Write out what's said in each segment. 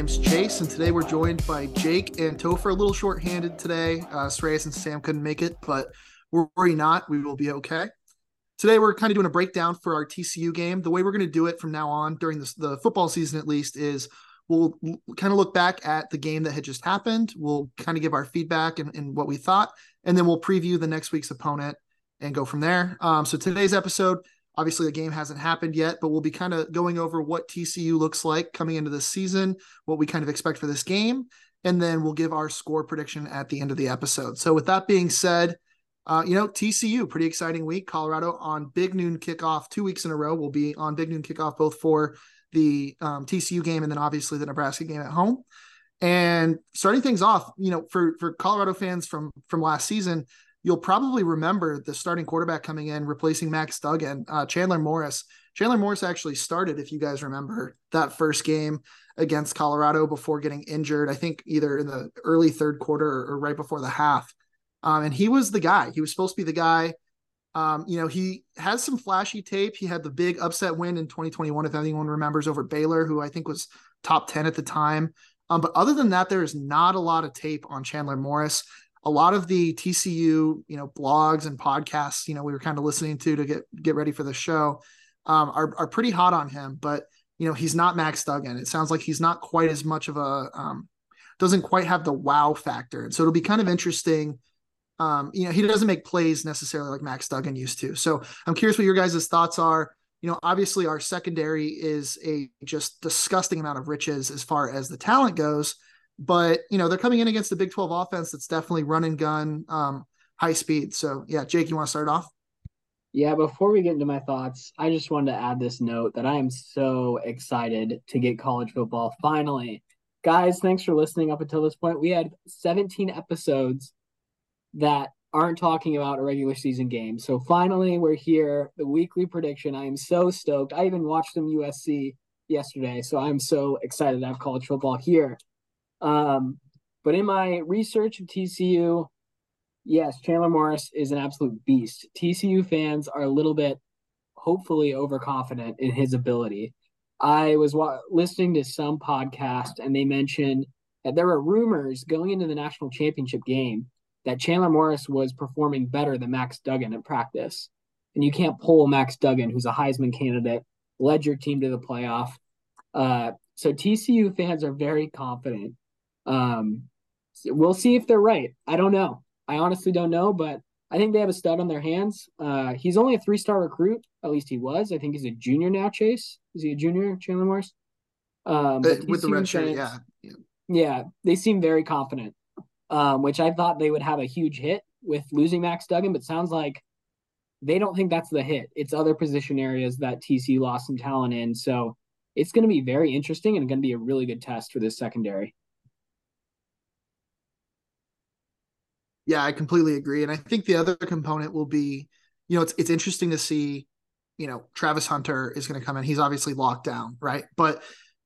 Name's Chase, and today we're joined by Jake and Topher. A little short-handed today. Uh, Sreyas and Sam couldn't make it, but worry not, we will be okay. Today we're kind of doing a breakdown for our TCU game. The way we're going to do it from now on during this, the football season, at least, is we'll kind of look back at the game that had just happened. We'll kind of give our feedback and, and what we thought, and then we'll preview the next week's opponent and go from there. Um, so today's episode, obviously the game hasn't happened yet, but we'll be kind of going over what TCU looks like coming into this season, what we kind of expect for this game, and then we'll give our score prediction at the end of the episode. So with that being said, uh, you know, TCU, pretty exciting week. Colorado on big noon kickoff two weeks in a row. We'll be on big noon kickoff both for the um, TCU game and then obviously the Nebraska game at home. And starting things off, you know, for for Colorado fans from from last season, you'll probably remember the starting quarterback coming in, replacing Max Duggan, uh, Chandler Morris. Chandler Morris actually started, if you guys remember, that first game against Colorado before getting injured. I think either in the early third quarter or, right before the half. Um, and he was the guy. He was supposed to be the guy. Um, you know, he has some flashy tape. He had the big upset win in 2021, if anyone remembers, over Baylor, who I think was top 10 at the time. Um, but other than that, there is not a lot of tape on Chandler Morris a lot of the TCU, you know, blogs and podcasts, you know, we were kind of listening to to get get ready for the show, um, are are pretty hot on him. But you know, he's not Max Duggan. It sounds like he's not quite as much of a um, doesn't quite have the wow factor. And so it'll be kind of interesting. Um, you know, he doesn't make plays necessarily like Max Duggan used to. So I'm curious what your guys' thoughts are. You know, obviously our secondary is a just disgusting amount of riches as far as the talent goes but you know they're coming in against the Big 12 offense that's definitely run and gun, um, high speed. So yeah, Jake, you want to start off? Yeah, before we get into my thoughts, I just wanted to add this note that I am so excited to get college football finally. Guys, thanks for listening up until this point. We had 17 episodes that aren't talking about a regular season game. So finally, we're here. The weekly prediction. I am so stoked. I even watched some USC yesterday. So I'm so excited to have college football here. Um, but in my research of TCU, yes, Chandler Morris is an absolute beast. TCU fans are a little bit, hopefully, overconfident in his ability. I was wa- listening to some podcast and they mentioned that there were rumors going into the national championship game that Chandler Morris was performing better than Max Duggan in practice. And you can't pull Max Duggan, who's a Heisman candidate, led your team to the playoff. Uh, so TCU fans are very confident um, we'll see if they're right. I don't know. I honestly don't know, but I think they have a stud on their hands. Uh, he's only a three star recruit. At least he was. I think he's a junior now. Chase is he a junior? Chandler Morris. Um, uh, with the red shirt, yeah. yeah, yeah, they seem very confident. Um, which I thought they would have a huge hit with losing Max Duggan, but sounds like they don't think that's the hit. It's other position areas that TC lost some talent in. So it's going to be very interesting and going to be a really good test for this secondary. Yeah, I completely agree. And I think the other component will be, you know, it's it's interesting to see, you know, Travis Hunter is going to come in. He's obviously locked down, right? But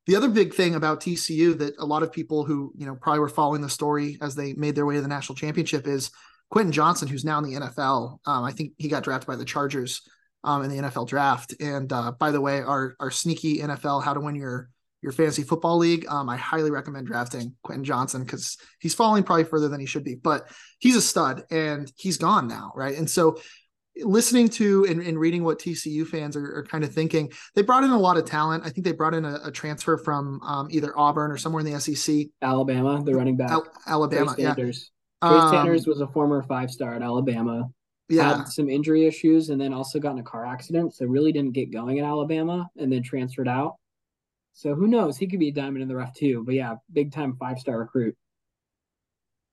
the other big thing about TCU that a lot of people who, you know, probably were following the story as they made their way to the national championship is Quentin Johnston, who's now in the NFL. Um, I think he got drafted by the Chargers um, in the NFL draft. And uh, by the way, our our sneaky NFL how to win your your fantasy football league, um, I highly recommend drafting Quentin Johnston because he's falling probably further than he should be, but he's a stud and he's gone now, right? And so listening to and, and reading what TCU fans are, are, kind of thinking, they brought in a lot of talent. I think they brought in a, a transfer from um, either Auburn or somewhere in the SEC. Alabama, the running back. Al- Alabama, Trey Sanders. Yeah. Trey um, Sanders was a former five star at Alabama. Yeah. Had some injury issues and then also got in a car accident. So really didn't get going at Alabama and then transferred out. So who knows? He could be a diamond in the rough too. But yeah, big time five star recruit.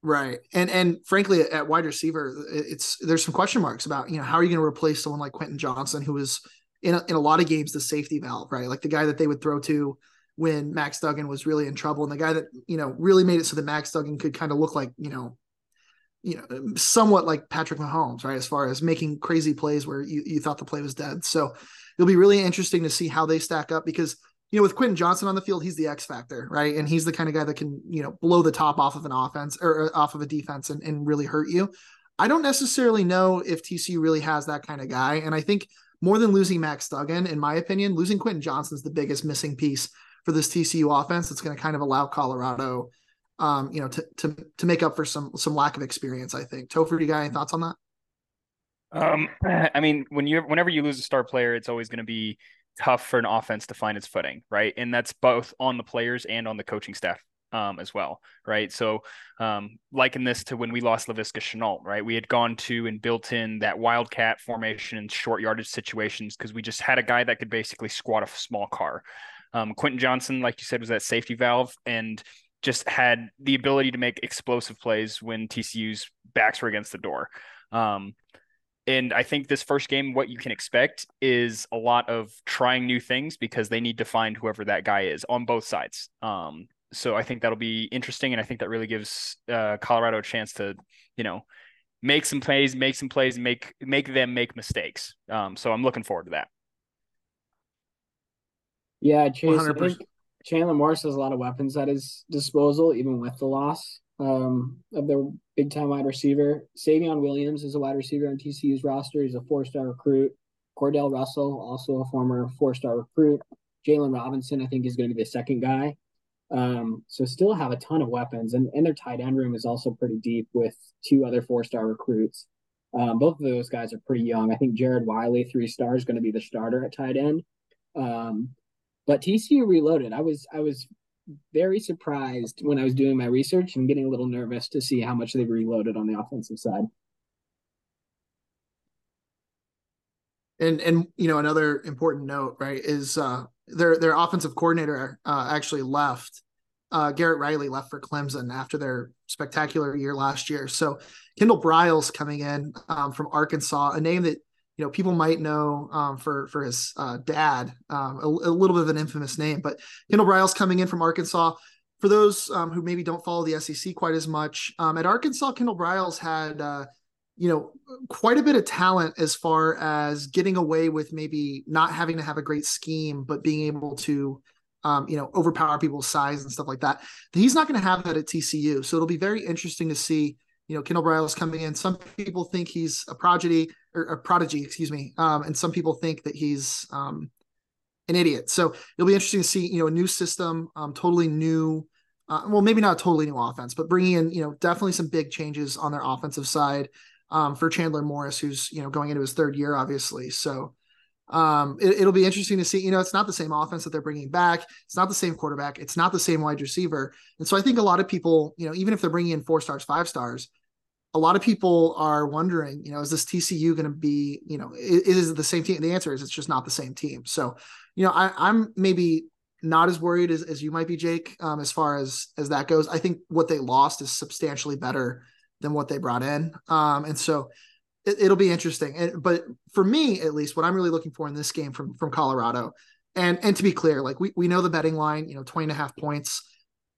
Right. And and frankly, at wide receiver, it's there's some question marks about, you know, how are you going to replace someone like Quentin Johnston, who was in a, in a lot of games the safety valve, right? Like the guy that they would throw to when Max Duggan was really in trouble, and the guy that you know really made it so that Max Duggan could kind of look like you know, you know, um, somewhat like Patrick Mahomes, right? As far as making crazy plays where you, you thought the play was dead. So it'll be really interesting to see how they stack up because you know, with Quentin Johnston on the field, he's the X factor, right? And he's the kind of guy that can, you know, blow the top off of an offense or off of a defense and, and really hurt you. I don't necessarily know if TCU really has that kind of guy. And I think more than losing Max Duggan, in my opinion, losing Quentin Johnston is the biggest missing piece for this TCU offense that's going to kind of allow Colorado, um, you know, to to to make up for some some lack of experience. I think. Topher, you got any thoughts on that? Um, I mean, when you whenever you lose a star player, it's always going to be tough for an offense to find its footing, right? And that's both on the players and on the coaching staff um, as well, right? So, um, liken this to when we lost Laviska Shenault, right? We had gone to and built in that wildcat formation and short yardage situations because we just had a guy that could basically squat a small car. Um, Quentin Johnston, like you said, was that safety valve and just had the ability to make explosive plays when TCU's backs were against the door. Um, and I think this first game, what you can expect is a lot of trying new things because they need to find whoever that guy is on both sides. Um, so I think that'll be interesting, and I think that really gives uh, Colorado a chance to, you know, make some plays, make some plays, make make them make mistakes. Um, so I'm looking forward to that. Yeah, Chase. I think Chandler Morris has a lot of weapons at his disposal, even with the loss um, of their big time wide receiver. Savion Williams is a wide receiver on TCU's roster. He's a four star recruit. Cordell Russell, also a former four star recruit. Jalen Robinson, I think, is going to be the second guy. Um, so still have a ton of weapons, and, and their tight end room is also pretty deep with two other four star recruits. Um, both of those guys are pretty young. I think Jared Wiley, three stars, going to be the starter at tight end. Um, but TCU reloaded. I was I was very surprised when I was doing my research and getting a little nervous to see how much they've reloaded on the offensive side. And and you know another important note, right, is uh, their their offensive coordinator uh, actually left. Uh, Garrett Riley left for Clemson after their spectacular year last year. So Kendall Briles coming in um, from Arkansas, a name that you know people might know um, for for his uh, dad, um, a, a, little bit of an infamous name. But Kendall Briles coming in from Arkansas. For those um, who maybe don't follow the SEC quite as much, um, at Arkansas, Kendall Briles had uh, you know quite a bit of talent as far as getting away with maybe not having to have a great scheme, but being able to um, you know, overpower people's size and stuff like that. He's not going to have that at TCU. So it'll be very interesting to see, you know, Kendall Briles coming in. Some people think he's a prodigy or a prodigy, excuse me. Um, and some people think that he's um, an idiot. So it'll be interesting to see, you know, a new system, um, totally new. Uh, well, maybe not totally new offense, but bringing in, you know, definitely some big changes on their offensive side um, for Chandler Morris, who's you know going into his third year, obviously. So um, it, will be interesting to see. You know, it's not the same offense that they're bringing back. It's not the same quarterback. It's not the same wide receiver. And so I think a lot of people, you know, even if they're bringing in four stars, five stars, a lot of people are wondering, you know, is this TCU going to be, you know, is, is, it the same team? The answer is it's just not the same team. So, you know, I, am maybe not as worried as, as you might be, Jake, um, as far as as that goes. I think what they lost is substantially better than what they brought in. Um, and so it, will be interesting. And, but for me, at least, what I'm really looking for in this game from from Colorado, and and to be clear, like we we know the betting line, you know, 20 and a half points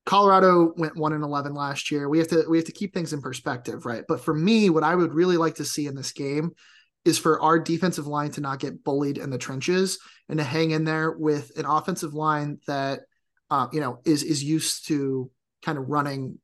Colorado went one and eleven last year. We have to we have to keep things in perspective, right? But for me, what I would really like to see in this game is for our defensive line to not get bullied in the trenches and to hang in there with an offensive line that uh, you know is is used to kind of running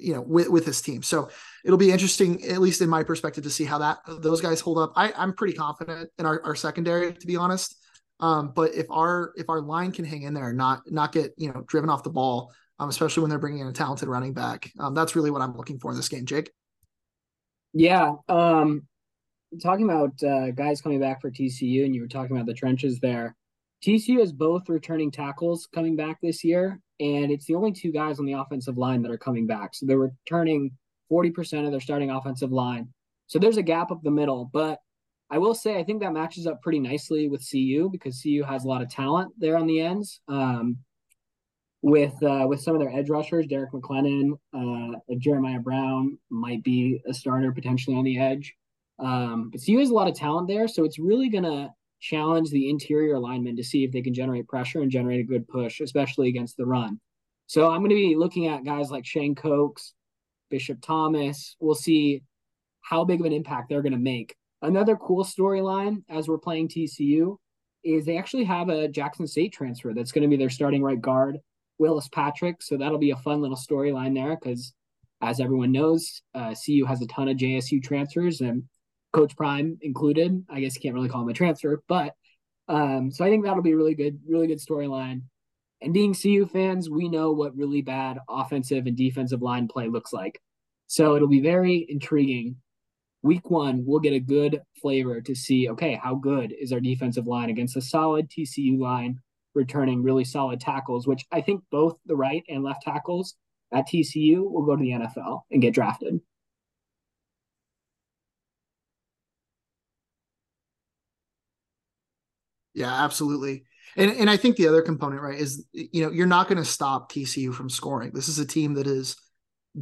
you know with with his team. So it'll be interesting, at least in my perspective, to see how that those guys hold up. I, I'm pretty confident in our, our secondary, to be honest. Um, but if our if our line can hang in there and not not get you know driven off the ball, um, especially when they're bringing in a talented running back. Um, that's really what I'm looking for in this game, Jake. Yeah. Um, talking about uh, guys coming back for TCU, and you were talking about the trenches there. TCU has both returning tackles coming back this year, and it's the only two guys on the offensive line that are coming back. So they're returning 40% of their starting offensive line. So there's a gap up the middle, but I will say I think that matches up pretty nicely with CU because CU has a lot of talent there on the ends. Um, with uh, with some of their edge rushers, Derrick McLendon, uh, Jeremiah Brown might be a starter potentially on the edge. Um, but CU has a lot of talent there, so it's really gonna challenge the interior linemen to see if they can generate pressure and generate a good push, especially against the run. So I'm going to be looking at guys like Shane Cox, Bishop Thomas. We'll see how big of an impact they're going to make. Another cool storyline as we're playing TCU is they actually have a Jackson State transfer that's going to be their starting right guard. Willis Patrick. So that'll be a fun little storyline there because, as everyone knows, uh, CU has a ton of JSU transfers and Coach Prime included. I guess you can't really call him a transfer, but um, so I think that'll be really good, really good storyline. And being CU fans, we know what really bad offensive and defensive line play looks like. So it'll be very intriguing. Week one, we'll get a good flavor to see okay, how good is our defensive line against a solid TCU line returning really solid tackles, which I think both the right and left tackles at TCU will go to the NFL and get drafted. Yeah, absolutely. And and I think the other component, right, is you know, you're not going to stop TCU from scoring. This is a team that is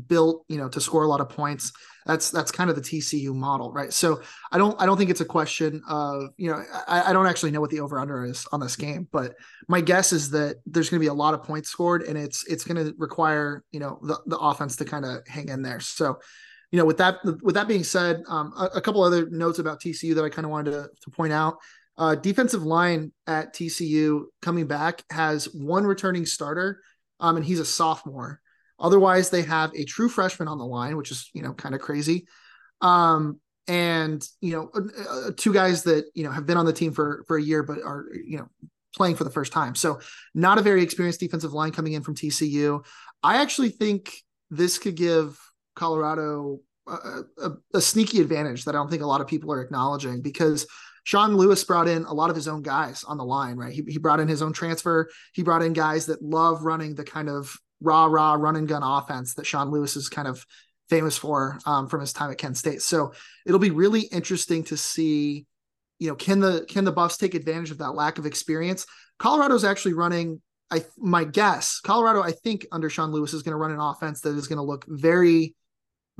built, you know, to score a lot of points. That's that's kind of the TCU model, right? So I don't I don't think it's a question of, you know, I, I don't actually know what the over under is on this game, but my guess is that there's going to be a lot of points scored, and it's it's going to require you know the the offense to kind of hang in there. So you know, with that with that being said, um, a, a couple other notes about TCU that I kind of wanted to, to point out. Uh, defensive line at TCU coming back has one returning starter, um, and he's a sophomore. Otherwise, they have a true freshman on the line, which is you know kind of crazy, um, and you know uh, uh, two guys that you know have been on the team for for a year but are you know playing for the first time. So not a very experienced defensive line coming in from TCU. I actually think this could give Colorado a, a, a sneaky advantage that I don't think a lot of people are acknowledging because Sean Lewis brought in a lot of his own guys on the line, right? He, he brought in his own transfer. He brought in guys that love running the kind of rah rah run and gun offense that Sean Lewis is kind of famous for um, from his time at Kent State. So it'll be really interesting to see, you know, can the can the Buffs take advantage of that lack of experience? Colorado's actually running. I my guess, Colorado, I think under Sean Lewis is going to run an offense that is going to look very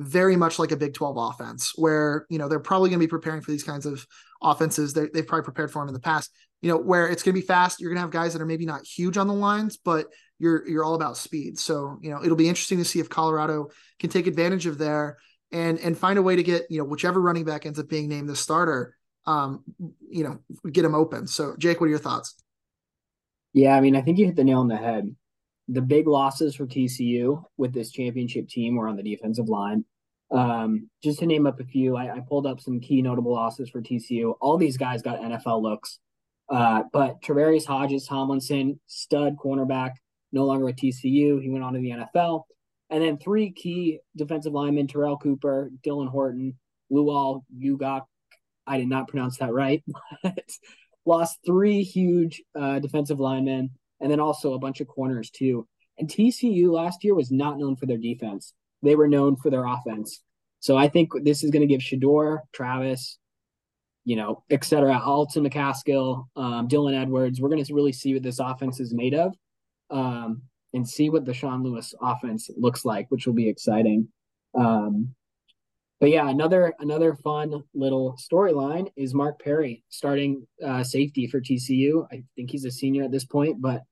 very much like a Big 12 offense, where you know they're probably going to be preparing for these kinds of offenses. That they have probably prepared for them in the past. You know, where it's going to be fast. You're going to have guys that are maybe not huge on the lines, but you're you're all about speed. So you know, it'll be interesting to see if Colorado can take advantage of there and and find a way to get you know whichever running back ends up being named the starter. Um, you know, get them open. So, Jake, what are your thoughts? Yeah, I mean, I think you hit the nail on the head the big losses for TCU with this championship team were on the defensive line. Um, just to name up a few, I, I, pulled up some key notable losses for TCU. All these guys got NFL looks, uh, but Travarius Hodges Tomlinson, stud cornerback, no longer at TCU. He went on to the NFL. And then three key defensive linemen: Terrell Cooper, Dylan Horton, Lwal Uguak. I did not pronounce that right, but lost three huge uh, defensive linemen, and then also a bunch of corners too. And TCU last year was not known for their defense they were known for their offense. So I think this is going to give Shedeur, Travis, you know, et cetera, Alton McCaskill, um, Dylan Edwards. We're going to really see what this offense is made of um, and see what the Sean Lewis offense looks like, which will be exciting. Um, but yeah, another another fun little storyline is Mark Perry starting uh, safety for TCU. I think he's a senior at this point, but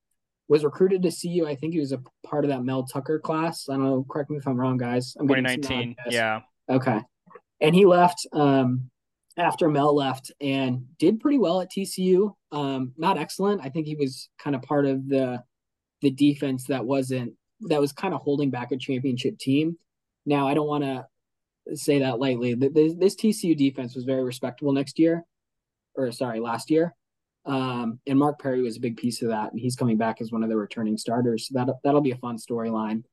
was recruited to CU. I think he was a part of that Mel Tucker class. I don't know. Correct me if I'm wrong, guys. I'm 2019. Yeah. Okay. And he left um, after Mel left and did pretty well at TCU. Um, not excellent. I think he was kind of part of the the defense that wasn't that was kind of holding back a championship team. Now I don't want to say that lightly. This, this TCU defense was very respectable next year, or sorry, last year. Um, and Mark Perry was a big piece of that, and he's coming back as one of the returning starters. So that that'll be a fun storyline.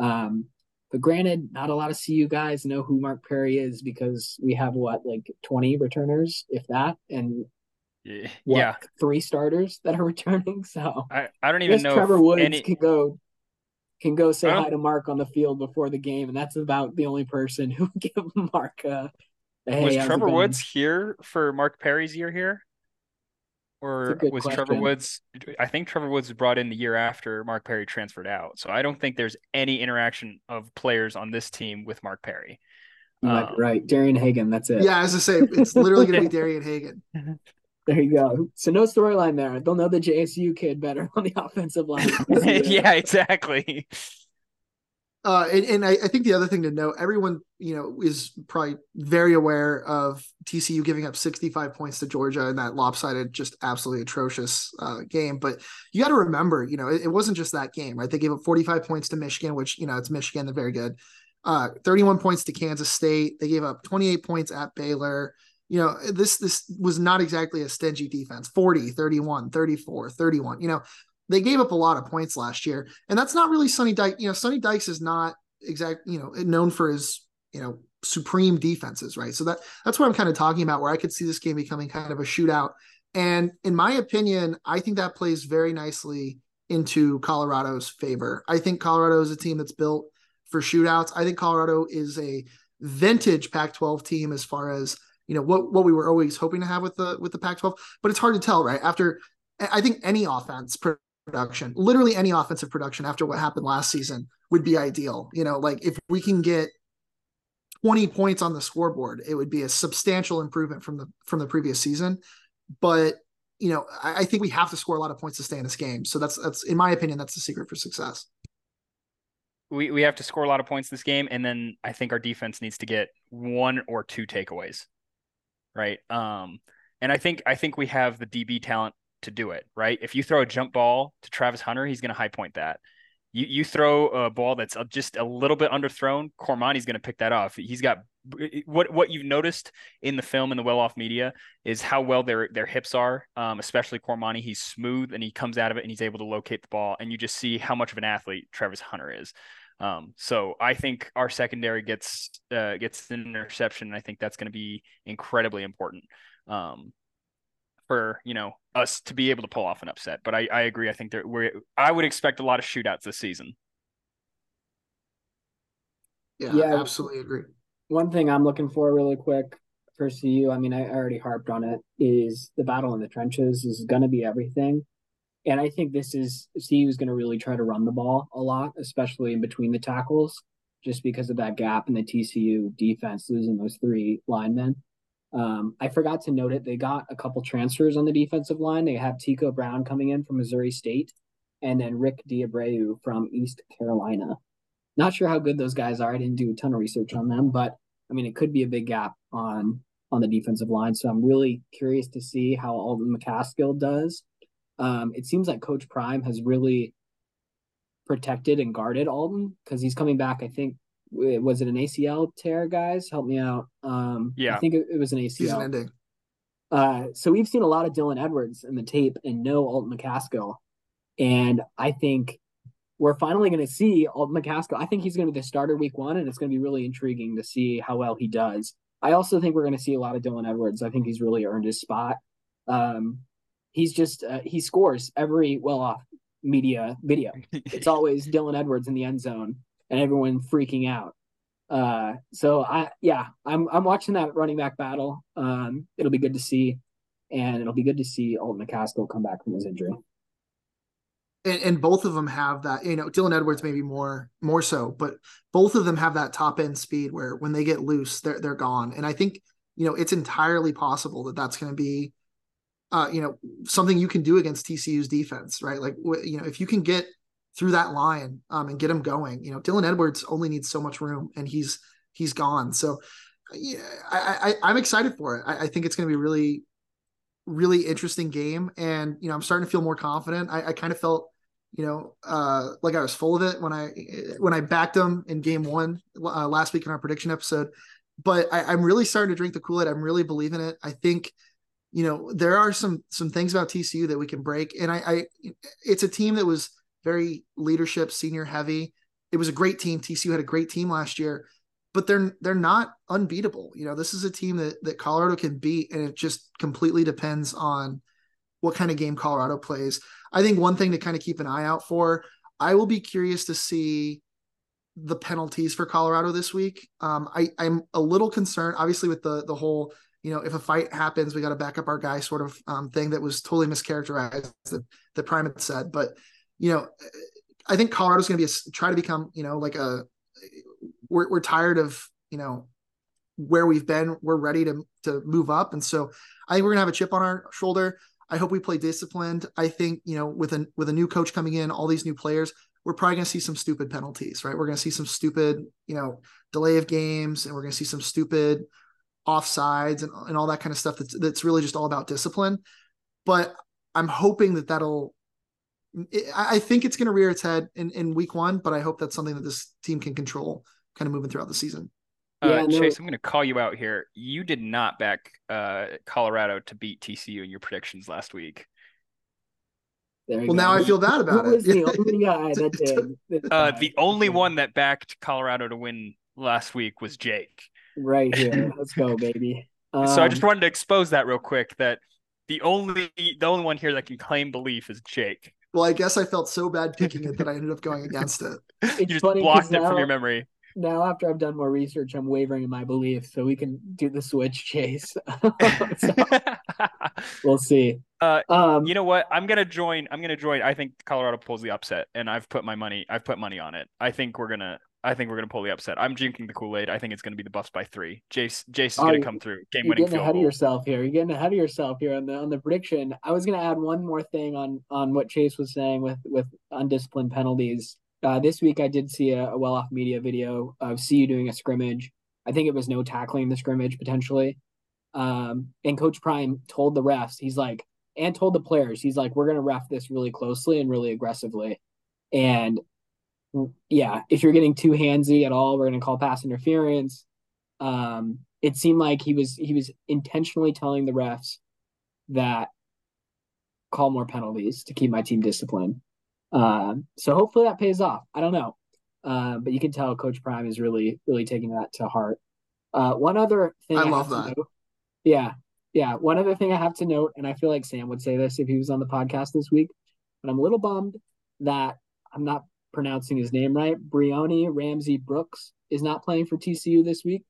Um, but granted, not a lot of CU guys know who Mark Perry is because we have what like twenty returners, if that, and yeah, what, three starters that are returning. So I, I don't even know if Trevor Woods any... can go can go say hi to Mark on the field before the game, and that's about the only person who would give Mark a. Hey, was Trevor Woods here for Mark Perry's year here? or was question. Trevor Woods? I think Trevor Woods was brought in the year after Mark Perry transferred out. So I don't think there's any interaction of players on this team with Mark Perry. Um, right, Darian Hagan. That's it. Yeah, as I say, it's literally going to be Darian Hagan. There you go. So no storyline there. They'll know the JSU kid better on the offensive line. yeah, exactly. Uh, and, and I, I, think the other thing to note, everyone, you know, is probably very aware of TCU giving up 65 points to Georgia in that lopsided, just absolutely atrocious uh, game. But you got to remember, you know, it, it, wasn't just that game, right? They gave up 45 points to Michigan, which, you know, it's Michigan. They're very good. Uh, 31 points to Kansas State. They gave up 28 points at Baylor. You know, this, this was not exactly a stingy defense 40, 31, 34, 31. You know, they gave up a lot of points last year, and that's not really Sonny Dykes. You know, Sonny Dykes is not exact. You know, known for his you know supreme defenses, right? So that that's what I'm kind of talking about. Where I could see this game becoming kind of a shootout, and in my opinion, I think that plays very nicely into Colorado's favor. I think Colorado is a team that's built for shootouts. I think Colorado is a vintage Pac-12 team as far as you know what what we were always hoping to have with the with the Pac-12, but it's hard to tell, right? After I think any offense production, literally any offensive production after what happened last season would be ideal. You know, like if we can get 20 points on the scoreboard, it would be a substantial improvement from the from the previous season. But you know, I, I think we have to score a lot of points to stay in this game. So that's that's in my opinion, that's the secret for success. We we have to score a lot of points this game, and then I think our defense needs to get one or two takeaways. Right. Um, and I think I think we have the DB talent to do it, right? If you throw a jump ball to Travis Hunter, he's going to high point that. You you throw a ball that's just a little bit underthrown, Cormani's going to pick that off. He's got what what you've noticed in the film and the well off media is how well their their hips are, um, especially Cormani. He's smooth and he comes out of it and he's able to locate the ball, and you just see how much of an athlete Travis Hunter is. Um, so I think our secondary gets uh, gets an interception, and I think that's going to be incredibly important. Um, for you know us to be able to pull off an upset. But I, I agree. I think that we I would expect a lot of shootouts this season. Yeah, yeah, absolutely agree. One thing I'm looking for really quick for CU, I mean, I already harped on it, is the battle in the trenches is going to be everything. And I think this is CU is going to really try to run the ball a lot, especially in between the tackles, just because of that gap in the TCU defense, losing those three linemen. Um, I forgot to note it. They got a couple transfers on the defensive line. They have Tico Brown coming in from Missouri State, and then Rick D'Abreu from East Carolina. Not sure how good those guys are. I didn't do a ton of research on them, but I mean, it could be a big gap on on the defensive line. So I'm really curious to see how Alton McCaskill does. Um, it seems like Coach Prime has really protected and guarded Alton because he's coming back. I think was it an ACL tear, guys? Help me out. Um, yeah, I think it, it was an ACL. Season ending. Uh, so we've seen a lot of Dylan Edwards in the tape and no Alton McCaskill, and I think we're finally going to see Alton McCaskill. I think he's going to be the starter week one, and it's going to be really intriguing to see how well he does. I also think we're going to see a lot of Dylan Edwards. I think he's really earned his spot. Um, he's just uh, he scores every well off media video. It's always Dylan Edwards in the end zone and everyone freaking out. Uh, so I yeah, I'm I'm watching that running back battle. Um, it'll be good to see, and it'll be good to see Alton McCaskill come back from his injury. And, and both of them have that. You know, Dylan Edwards maybe more more so, but both of them have that top end speed where when they get loose, they're they're gone. And I think you know it's entirely possible that that's going to be. Uh, you know something you can do against TCU's defense, right? Like you know if you can get through that line um, and get him going. You know, Dylan Edwards only needs so much room, and he's he's gone. So, yeah, I, I am excited for it. I, I think it's going to be really, really interesting game, and you know, I'm starting to feel more confident. I, I kind of felt, you know, uh, like I was full of it when I when I backed them in game one uh, last week in our prediction episode. But I, I'm really starting to drink the Kool Aid. I'm really believing it. I think you know there are some some things about TCU that we can break, and I, I it's a team that was very leadership, senior heavy. It was a great team. TCU had a great team last year, but they're they're not unbeatable. You know, this is a team that that Colorado can beat, and it just completely depends on what kind of game Colorado plays. I think one thing to kind of keep an eye out for. I will be curious to see the penalties for Colorado this week. Um, I, I'm a little concerned, obviously, with the the whole you know, if a fight happens, we got to back up our guy sort of um, thing that was totally mischaracterized that, Prime had said. But you know, I think Colorado's going to be a, try to become, you know, like a we're we're tired of, you know, where we've been. We're ready to to move up, and so I think we're gonna have a chip on our shoulder. I hope we play disciplined. I think you know, with a with a new coach coming in, all these new players, we're probably gonna see some stupid penalties, right? We're gonna see some stupid, you know, delay of games, and we're gonna see some stupid offsides and, and all that kind of stuff. That's that's really just all about discipline. But I'm hoping that that'll I think it's going to rear its head in, in week one, but I hope that's something that this team can control kind of moving throughout the season. Uh, yeah, no. Chase, I'm going to call you out here. You did not back uh, Colorado to beat TCU in your predictions last week. There well, now I feel bad about it. was the only guy that did? Uh, the only one that backed Colorado to win last week was Jake. Right here. Let's go, baby. so I just Um, wanted to expose that real quick. That the only the only one here that can claim belief is Jake. well, I guess I felt so bad picking it that I ended up going against it. It's you just funny 'cause blocked it from now- your memory. now after I've done more research, I'm wavering in my belief, so we can do the switch chase. So, we'll see. Uh, Um, you know what? I'm gonna join. I'm gonna join. I think Colorado pulls the upset, and I've put my money. I've put money on it. I think we're gonna. I think we're gonna pull the upset. I'm drinking the Kool Aid. I think it's gonna be the Buffs by three. Jace. Jace is Oh, gonna come through. Game winning. you're getting ahead of yourself here. You're getting ahead of yourself here on the on the prediction. I was gonna add one more thing on on what Chase was saying with with undisciplined penalties. Uh, this week I did see a, a well off media video of CU doing a scrimmage. I think it was no tackling the scrimmage potentially. Um, and Coach Prime told the refs, he's like, and told the players, he's like, we're gonna ref this really closely and really aggressively. And yeah, if you're getting too handsy at all, we're gonna call pass interference. Um, it seemed like he was he was intentionally telling the refs that call more penalties to keep my team disciplined. Um, so hopefully that pays off. I don't know, uh, but you can tell Coach Prime is really really taking that to heart. Uh, one other thing I have love that. note- yeah, yeah. One other thing I have to note, and I feel like Sam would say this if he was on the podcast this week, but I'm a little bummed that I'm not pronouncing his name right. Brioni Ramsey Brooks is not playing for TCU this week.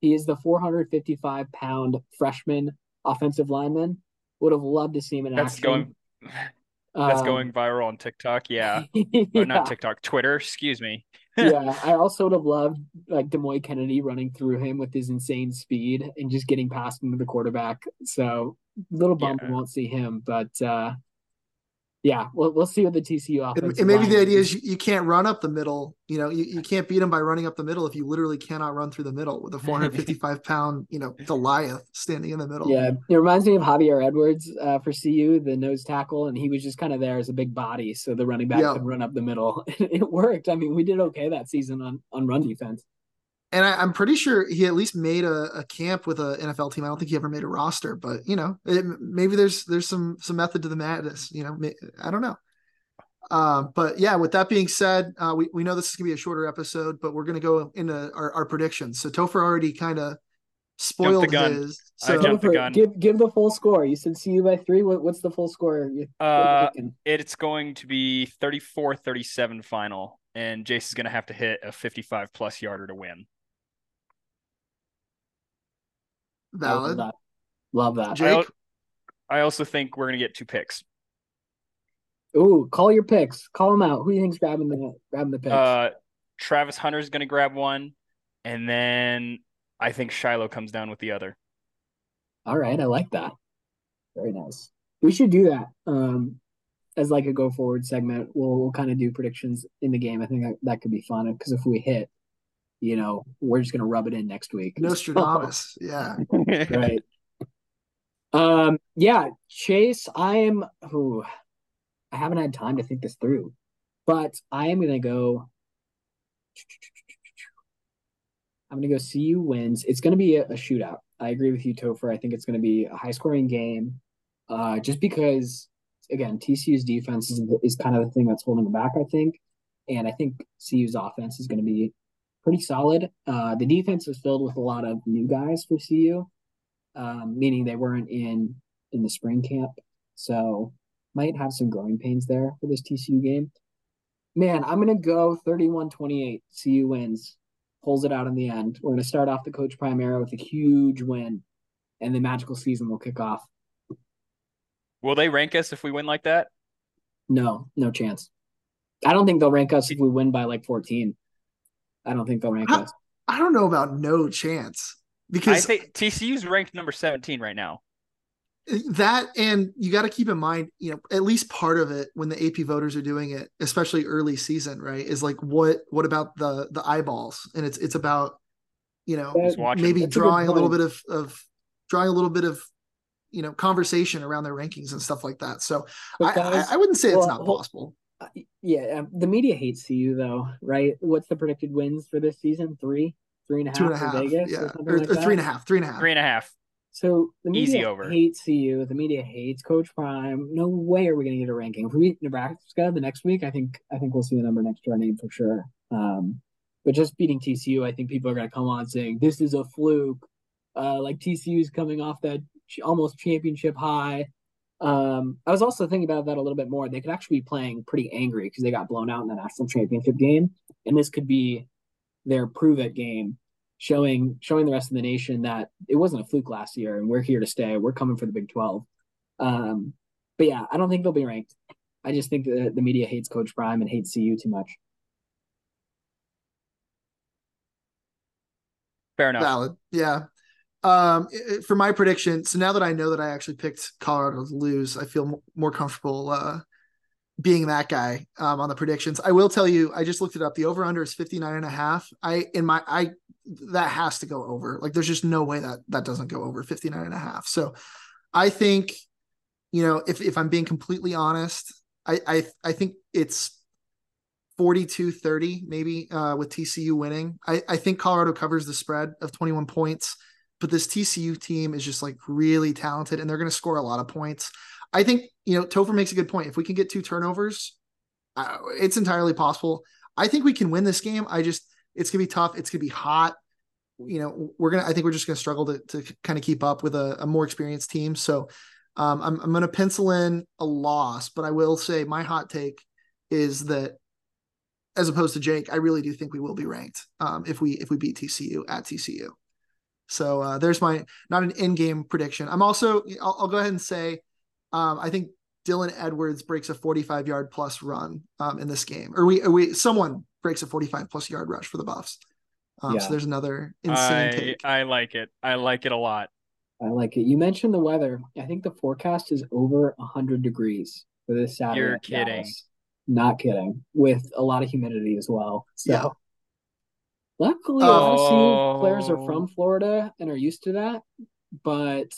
He is the 455 pound freshman offensive lineman. Would have loved to see him in That's action. going. That's Um, going viral on TikTok. Yeah. yeah, Or not TikTok. Twitter. Excuse me. yeah. I also would have loved like Demouy Kennedy running through him with his insane speed and just getting past him to the quarterback. So little we Yeah. won't see him, but uh, yeah, we'll we'll see what the TCU offense. and maybe the idea is you, you can't run up the middle. You know, you, you can't beat them by running up the middle if you literally cannot run through the middle with a 455 pound, you know, Goliath standing in the middle. Yeah, it reminds me of Javier Edwards uh, for CU, the nose tackle, and he was just kind of there as a big body, so the running back Yeah. could run up the middle. it worked. I mean, we did okay that season on on run defense. And I, I'm pretty sure he at least made a, a camp with an NFL team. I don't think he ever made a roster, but you know, it, maybe there's there's some some method to the madness. You know, I don't know. Um, but yeah, with that being said, uh, we, we know this is gonna be a shorter episode, but we're gonna go into our, our predictions. So Topher already kind of spoiled gun. his. So jumped the Topher, gun. Give give the full score. You said CU by three. What, what's the full score? You- what are you Uh, it's going to be 34-37 final, and Jace is going to have to hit a 55 plus yarder to win. I love valid. that. Love that. Jake? I, I also think we're going to get two picks. Ooh, call your picks. Call them out. Who do you think's grabbing the grabbing the picks? Uh, Travis Hunter's going to grab one, and then I think Shiloh comes down with the other. All right, I like that. Very nice. We should do that. Um, as like a go forward segment. We'll we'll kind of do predictions in the game. I think that, that could be fun because if we hit, you know, we're just gonna rub it in next week. Nostradamus. Yeah. right. Um. Yeah, Chase. I am. Who? I haven't had time to think this through, but I am gonna go. I'm gonna go. CU wins. It's gonna be a, a shootout. I agree with you, Topher. I think it's gonna be a high scoring game. Uh, just because, again, TCU's defense is is kind of the thing that's holding them back. I think, and I think CU's offense is gonna be pretty solid. Uh, the defense is filled with a lot of new guys for CU um, meaning they weren't in in the spring camp. So might have some growing pains there for this TCU game. Man, I'm gonna go 31-28. CU wins, pulls it out in the end. We're gonna start off the Coach Prime with a huge win, and the magical season will kick off. Will they rank us if we win like that? No, no chance. I don't think they'll rank us if we win by like 14. I don't think they'll rank Huh? us. I don't know about no chance I because think TCU's ranked number 17 right now. that and you got to keep in mind you know at least part of it when the ap voters are doing it especially early season right is like what what about the the eyeballs and it's it's about you know That- Who's watching? maybe That's drawing a little bit of of drawing a little bit of you know conversation around their rankings and stuff like that so I, guys, I i wouldn't say it's not hold- possible yeah, um, the media hates CU though, right? What's the predicted wins for this season? Three, three and a half two and a for Vegas, yeah or something or, like or three and a half three and a half Three and a half. So the media Easy over. hates CU. The media hates Coach Prime. No way are we going to get a ranking. If we beat Nebraska the next week, I think I think we'll see the number next to our name for sure. Um, but just beating TCU, I think people are going to come on saying this is a fluke. Uh, like TCU is coming off that ch- almost championship high. Um, I was also thinking about that a little bit more. They could actually be playing pretty angry because they got blown out in the national championship game, and this could be their prove it game, showing showing the rest of the nation that it wasn't a fluke last year, and we're here to stay. We're coming for the Big Twelve. Um, but yeah, I don't think they'll be ranked. I just think that the media hates Coach Prime and hates CU too much. Fair enough. Valid. Yeah. Um, for my prediction, so now that I know that I actually picked Colorado to lose, I feel m- more comfortable uh, being that guy um, on the predictions. I will tell you, I just looked it up. The over under is 59 and a half. I in my I that has to go over. Like there's just no way that that doesn't go over 59 and a half. So I think you know, if if I'm being completely honest, I I I think it's 42 30 maybe uh, with TCU winning. I, I think Colorado covers the spread of 21 points, but this TCU team is just like really talented and they're going to score a lot of points. I think, you know, Topher makes a good point. If we can get two turnovers, uh, it's entirely possible. I think we can win this game. I just, it's going to be tough. It's going to be hot. You know, we're going to, I think we're just going to struggle to, to kind of keep up with a, a more experienced team. So um, I'm, I'm going to pencil in a loss, but I will say my hot take is that as opposed to Jake, I really do think we will be ranked um, if we if we beat TCU at TCU. So uh, there's my not an in-game prediction. I'm also I'll, I'll go ahead and say um, I think Dylan Edwards breaks a 45 yard plus run um, in this game, or we or we someone breaks a 45 plus yard rush for the Buffs. Um, Yeah. So there's another insane I take. I like it. I like it a lot. I like it. You mentioned the weather. I think the forecast is over 100 degrees for this Saturday. You're kidding. Dallas. Not kidding. With a lot of humidity as well. So Yeah. Luckily, obviously, Oh. players are from Florida and are used to that, but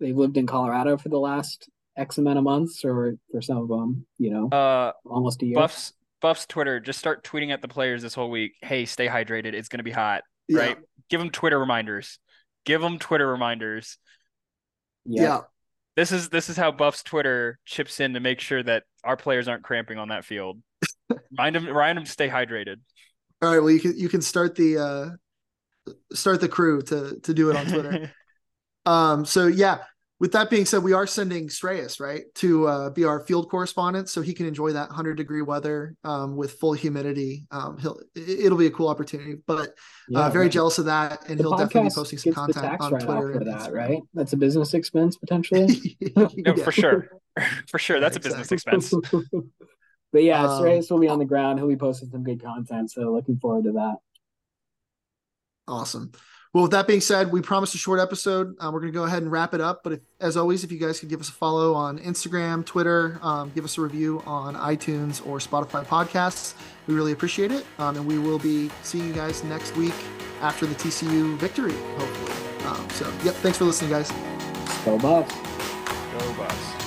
they've lived in Colorado for the last X amount of months, or for some of them, you know, Uh, almost a year. Buffs Buffs Twitter. Just start tweeting at the players this whole week. Hey, stay hydrated. It's gonna be hot. Yeah. Right. Give them Twitter reminders. Give them Twitter reminders. Yeah. This is this is how Buffs Twitter chips in to make sure that our players aren't cramping on that field. remind them, remind them to stay hydrated. All right. Well, you can you can start the uh, start the crew to to do it on Twitter. Um, so yeah, with that being said, we are sending Strayus, right, to uh, be our field correspondent so he can enjoy that 100 degree weather um, with full humidity. Um, he'll it- it'll be a cool opportunity, but uh, Yeah, very right. jealous of that, and The he'll definitely be posting some gets the content tax on Twitter for that, right? That's a business expense potentially. No, Yeah. for sure. For sure. Yeah, That's a business expense. But yeah, Um, Strayus will be on the ground. He'll be posting some good content. So looking forward to that. Awesome. Well, with that being said, we promised a short episode. Uh, we're going to go ahead and wrap it up. But if, as always, if you guys could give us a follow on Instagram, Twitter, um, give us a review on iTunes or Spotify podcasts, we really appreciate it. Um, and we will be seeing you guys next week after the TCU victory, hopefully. Um, so, yep. Thanks for listening, guys. Go Buffs. Go Buffs.